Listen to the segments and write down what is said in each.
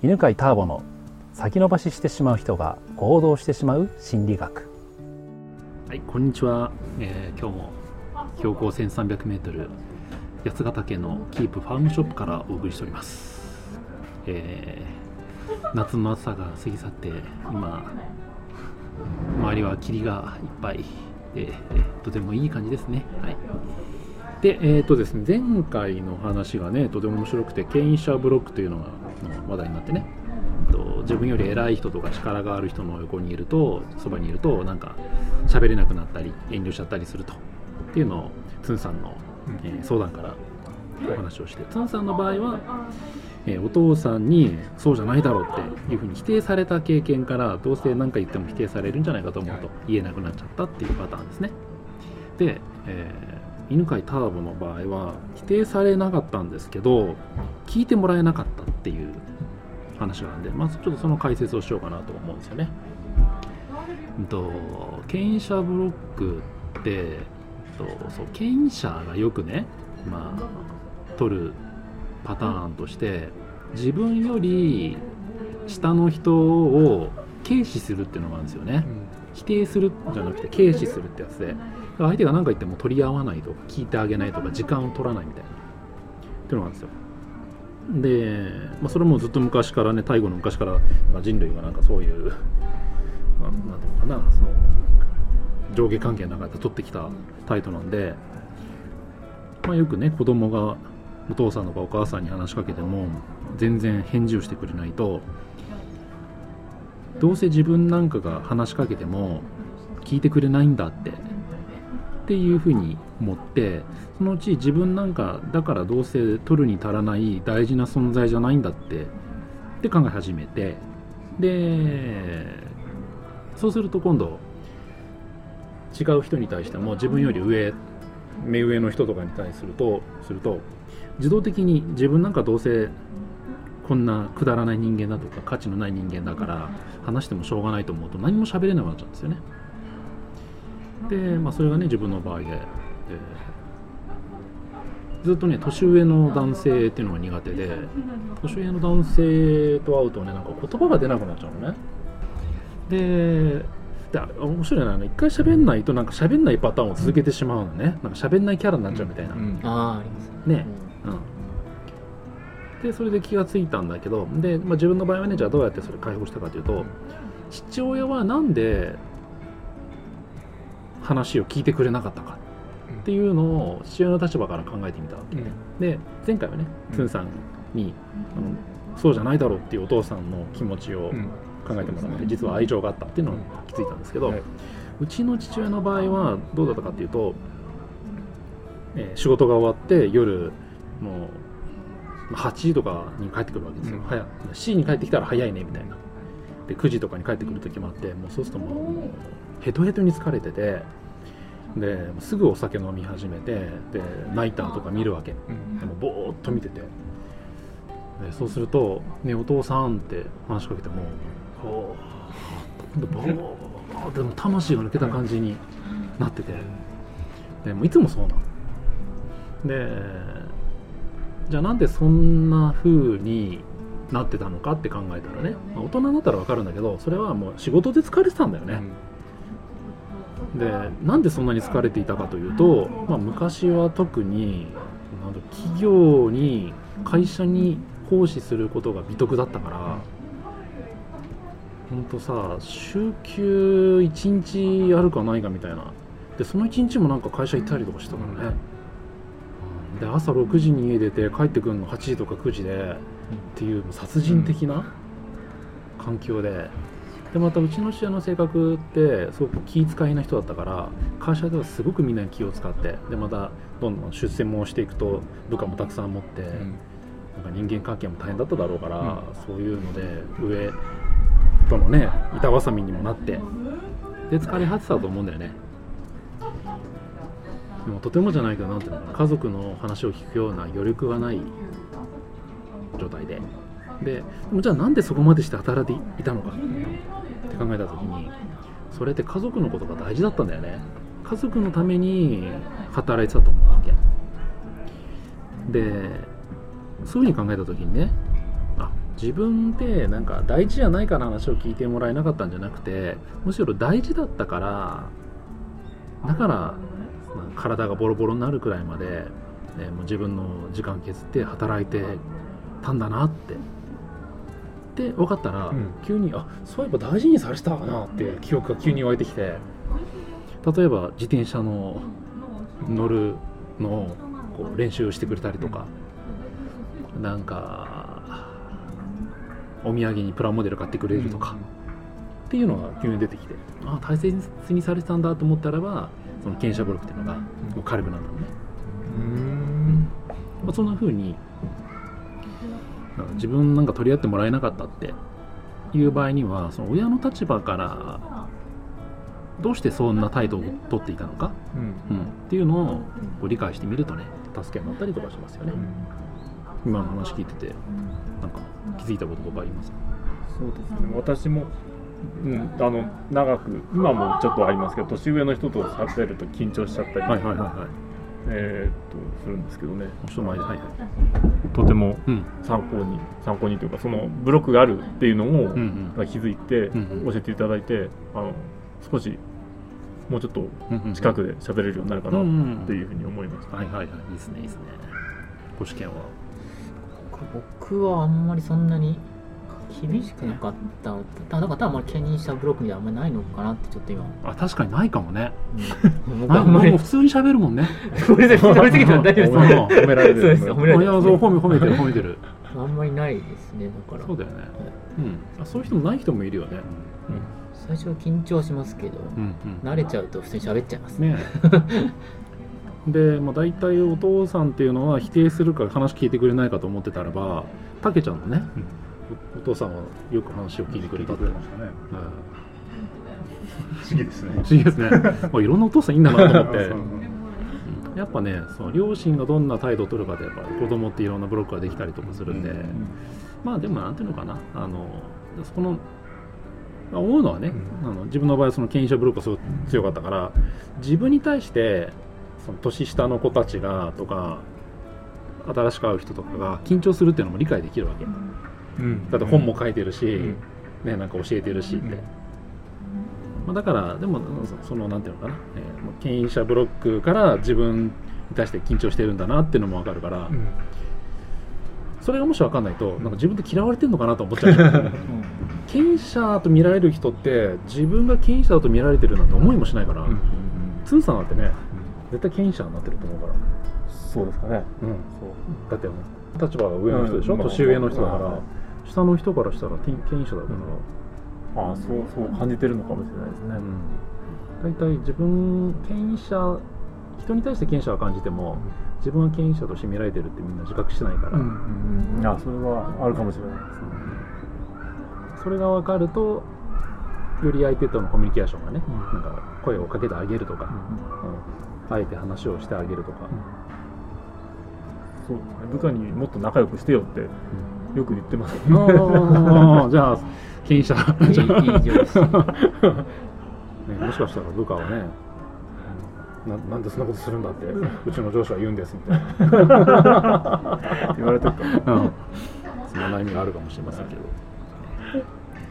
犬飼ターボの先延ばししてしまう人が行動してしまう心理学。はいこんにちは、えー今日も標高 1300m 八ヶ岳のキープファームショップからお送りしております、えー夏の暑さが過ぎ去って今周りは霧がいっぱいで、えーとてもいい感じですね。はい。で、えーとですね、前回の話がね、とても面白くて、権威者ブロックというのが話題になってね、と自分より偉い人とか力がある人の横にいると、そばにいると、なんか喋れなくなったり、遠慮しちゃったりするとっていうのを、つんさんの、えー相談からお話をして、つんさんの場合は、えーお父さんにそうじゃないだろうっていうふうに否定された経験から、どうせ何か言っても否定されるんじゃないかと思うと、言えなくなっちゃったっていうパターンですね。で、えー犬飼ターボの場合は否定されなかったんですけど聞いてもらえなかったっていう話があるんでまずちょっとその解説をしようかなと思うんですよね。うんと権威者ブロックってうんとそう権威者がよくねまあ取るパターンとして自分より下の人を軽視するっていうのがあるんですよね。否定するんじゃなくて軽視するってやつで相手が何か言っても取り合わないとか聞いてあげないとか時間を取らないみたいな。っていうのがあるんですよ。で、まあ、それもずっと昔からね太古の昔からなんか人類がなんかそういうななんていうのかなその上下関係の中で取ってきたタイトなんで、まあ、よくね子供がお父さんとかお母さんに話しかけても全然返事をしてくれないとどうせ自分なんかが話しかけても聞いてくれないんだってっていうふうに思ってそのうち自分なんかだからどうせ取るに足らない大事な存在じゃないんだってって考え始めてでそうすると今度違う人に対しても自分より上目上の人とかに対するとすると自動的に自分なんかどうせこんなくだらない人間だとか価値のない人間だから話してもしょうがないと思うと何も喋れなくなっちゃうんですよね。で、まあ、それがね自分の場合で、えーずっとね年上の男性っていうのが苦手で年上の男性と会うとねなんか言葉が出なくなっちゃうのね。でで面白いなあの一回喋んないとなんか喋んないパターンを続けてしまうのね。なんか喋んないキャラになっちゃうみたいな、うんああありますね。うん、でそれで気がついたんだけどで、まあ、自分の場合はねじゃあどうやってそれ解放したかというと父親はなんで話を聞いてくれなかったかっていうのを父親の立場から考えてみたわけで前回はねうん。つんさんにあのそうじゃないだろうっていうお父さんの気持ちをうん。考えてもらって実は愛情があったっていうのに気づいたんですけど、はい。うちの父親の場合はどうだったかっていうと、えー仕事が終わって夜もうまあ8時とかに帰ってくるわけですよ、うん。早7時に帰ってきたら早いねみたいなで9時とかに帰ってくる時もあってもうそうするともうヘトヘトに疲れててですぐお酒飲み始めてでナイターとか見るわけ。うん。でもぼーっと見てて。でそうすると「ねお父さん」って話しかけてもこうぼーでも魂が抜けた感じになってて。でもういつもそうなの。でじゃあなんでそんな風になってたのかって考えたらね、まあ大人になったら分かるんだけどそれはもう仕事で疲れてたんだよね、でなんでそんなに疲れていたかというと、まあ、昔は特になん企業に会社に奉仕することが美徳だったから、ほんとさ週休1日あるかないかみたいな。でその1日もなんか会社行ったりとかしてたからね、で朝6時に家出て帰ってくるの8時とか9時でっていう殺人的な環境で。でまたうちの父親の性格ってすごく気遣いな人だったから会社ではすごくみんなに気を使ってでまたどんどん出世もしていくと部下もたくさん持って、なんか人間関係も大変だっただろうから、そういうので上とのね板挟みにもなって。で疲れ果てたと思うんだよねでもとてもじゃないけどなんていうの家族の話を聞くような余力がない状態で。でじゃあなんでそこまでして働いていたのかって考えた時にそれって家族のことが大事だったんだよね。家族のために働いてたと思うわけ。でそういうふうに考えた時にねあ自分でなんか大事じゃないから話を聞いてもらえなかったんじゃなくてむしろ大事だったからだから体がボロボロになるくらいまで、ね、もう自分の時間削って働いてたんだなって。で分かったら、うん。急にあそういえば大事にされてたかなって記憶が急に湧いてきて例えば自転車の乗るのをこう練習してくれたりとか、なんかお土産にプラモデル買ってくれるとか、っていうのが急に出てきてあ大切にされてたんだと思ったらばその傾斜ブロックっていうのがもう軽くなるのね、うん。まあ、そんな風に自分なんか取り合ってもらえなかったっていう場合にはその親の立場からどうしてそんな態度を取っていたのか、うん。うん、っていうのを理解してみるとね助けになったりとかしますよね、今の話聞いててなんか気づいたこととかありますか？そうですね。私も、うん、あの長く今もちょっとありますけど年上の人と喋ると緊張しちゃったり、はいはいはいはい。えーっとするんですけどね。人前ではいはい。とてもうん。参考に参考にというかそのブロックがあるっていうのを、うんうん。気づいてうんうん。教えていただいて、あの少しもうちょっとうんうん近くで喋れるようになるかなうんうんっていうふうに思いました、はいはいはい。いいですねいいですね。ご試験は？僕はあんまりそんなに厳しくなかったただからあんまり兼任したブロックみたいなのあんまりないのかなってちょっと今、あ確かにないかもね。うん、僕なはあんまりもう普通に喋るもんね。これで喋りすぎたら大丈夫ですうん褒められるそうです褒められてますい。やそう褒め褒めてる褒めてる。あんまりないですねだから。そうだよね。うん。あそういう人もない人もいるよね。最初は緊張しますけど、うんうん。慣れちゃうと普通に喋っちゃいます。ね。ね で、まあ、大体お父さんっていうのは否定するから話聞いてくれないかと思ってたらばたけちゃんのね、おお父さんはよく話を聞いてくれたって、うん。ましたね。不思議ですね。不思議ですね、まあ、いろんなお父さんいいんだなと思って。やっぱねその両親がどんな態度を取るかでやっぱ子供っていろんなブロックができたりとかするんで、まあでもなんていうのかな。あのそこのまあ思うのはね、あの自分の場合はその権威者ブロックがすごく強かったから自分に対してその年下の子たちがとか新しく会う人とかが緊張するっていうのも理解できるわけ。うんだって本も書いてるし、うん。ね、なんか教えてるしって、まあ、だからでもそそのなんていうのかな、えー権威者ブロックから自分に対して緊張してるんだなっていうのも分かるから、うん。それがもし分かんないとなんか自分で嫌われてるのかなと思っちゃうじゃん。権威者と見られる人って自分が権威者だと見られてるなんて思いもしないから、うん。つんさんだってね絶対権威者になってると思うから、そうですかね。うん、そう。だって立場が上の人でしょ、年上の人だから、まあ下の人からしたら権権威者だから、ああそうそう感じてるのかもしれないですね、大体自分権威者人に対して権威者は感じても自分は権威者として見られてるってみんな自覚してないから、うんうんうん、あそれはあるかもしれないですね。それが分かるとより相手とのコミュニケーションがね、うん。なんか声をかけてあげるとか、うん。あえて話をしてあげるとか、そう部下にもっと仲良くしてよってよく言ってます。じゃあ権威者いいいい上司ね、もしかしたら部下はねななんでそんなことするんだってうちの上司は言うんですみたいな。言われてるかうん。そんな悩みがあるかもしれませんけど。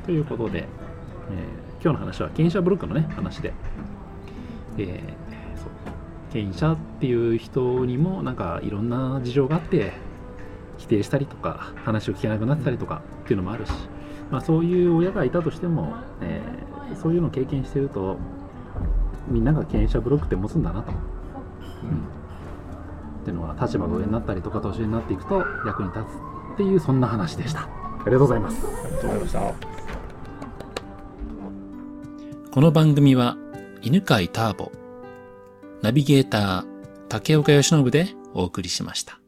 ということで、えー今日の話は権威者ブロックのね話で、えーそう。権威者っていう人にもなんかいろんな事情があって否定したりとか話を聞けなくなったりとかっていうのもあるし、まあ、そういう親がいたとしても、えーそういうのを経験してるとみんなが権威者ブロックって持つんだなと。うんっていうのは立場が上になったりとか年上になっていくと役に立つっていうそんな話でしたありがとうございますありがとうございましたこの番組は犬飼ターボ、ナビゲーター竹岡由伸でお送りしました。